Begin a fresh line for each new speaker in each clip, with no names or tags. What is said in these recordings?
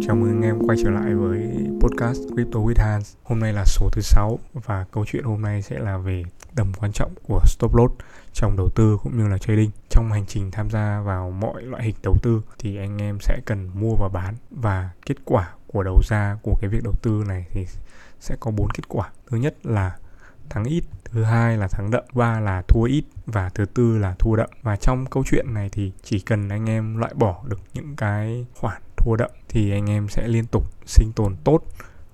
Chào mừng anh em quay trở lại với podcast Crypto with Hans. Hôm nay là số thứ 6 và câu chuyện hôm nay sẽ là về tầm quan trọng của stop loss trong đầu tư cũng như là trading. Trong hành trình tham gia vào mọi loại hình đầu tư thì anh em sẽ cần mua và bán và kết quả của đầu ra của cái việc đầu tư này thì sẽ có bốn kết quả. Thứ nhất là thắng ít, thứ hai là thắng đậm, ba là thua ít và thứ tư là thua đậm. Và trong câu chuyện này thì chỉ cần anh em loại bỏ được những cái khoản thua đậm thì anh em sẽ liên tục sinh tồn tốt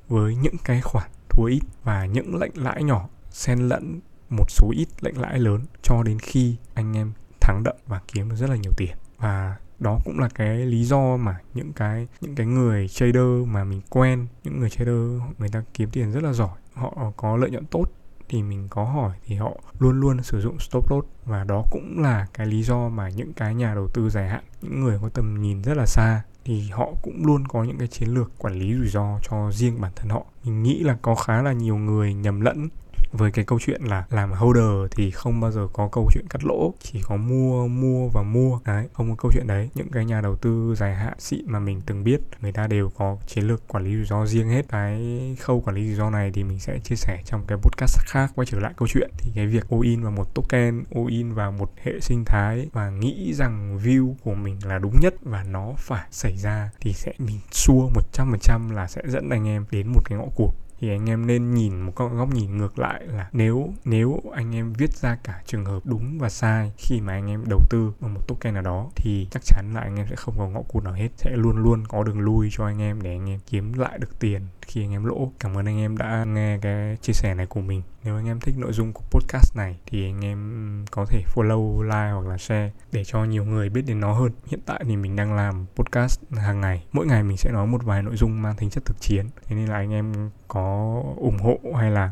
với những cái khoản thua ít và những lệnh lãi nhỏ, xen lẫn một số ít lệnh lãi lớn cho đến khi anh em thắng đậm và kiếm được rất là nhiều tiền. Và đó cũng là cái lý do mà những cái những cái người trader mà mình quen, những người trader người ta kiếm tiền rất là giỏi, họ có lợi nhuận tốt thì mình có hỏi thì họ luôn luôn sử dụng stop loss và đó cũng là cái lý do mà những cái nhà đầu tư dài hạn, những người có tầm nhìn rất là xa thì họ cũng luôn có những cái chiến lược quản lý rủi ro cho riêng bản thân họ. Mình nghĩ là có khá là nhiều người nhầm lẫn với cái câu chuyện là làm holder thì không bao giờ có câu chuyện cắt lỗ, chỉ có mua mua và mua. Đấy, không có câu chuyện đấy. Những cái nhà đầu tư dài hạn xịn mà mình từng biết, người ta đều có chiến lược quản lý rủi ro riêng hết. Cái khâu quản lý rủi ro này thì mình sẽ chia sẻ trong cái podcast khác, quay trở lại câu chuyện. Thì cái việc all in vào một token, all in vào một hệ sinh thái và nghĩ rằng view của mình là đúng nhất và nó phải xảy ra thì sẽ mình xua 100% là sẽ dẫn anh em đến một cái ngõ cụt thì anh em nên nhìn một góc nhìn ngược lại là nếu nếu anh em viết ra cả trường hợp đúng và sai khi mà anh em đầu tư vào một token nào đó, thì chắc chắn là anh em sẽ không có ngõ cụt nào hết, sẽ luôn luôn có đường lui cho anh em để anh em kiếm lại được tiền khi anh em lỗ. Cảm ơn anh em đã nghe cái chia sẻ này của mình. Nếu anh em thích nội dung của podcast này thì anh em có thể follow, like hoặc là share để cho nhiều người biết đến nó hơn. Hiện tại thì mình đang làm podcast hàng ngày. Mỗi ngày mình sẽ nói một vài nội dung mang tính chất thực chiến. Thế nên là anh em có ủng hộ hay là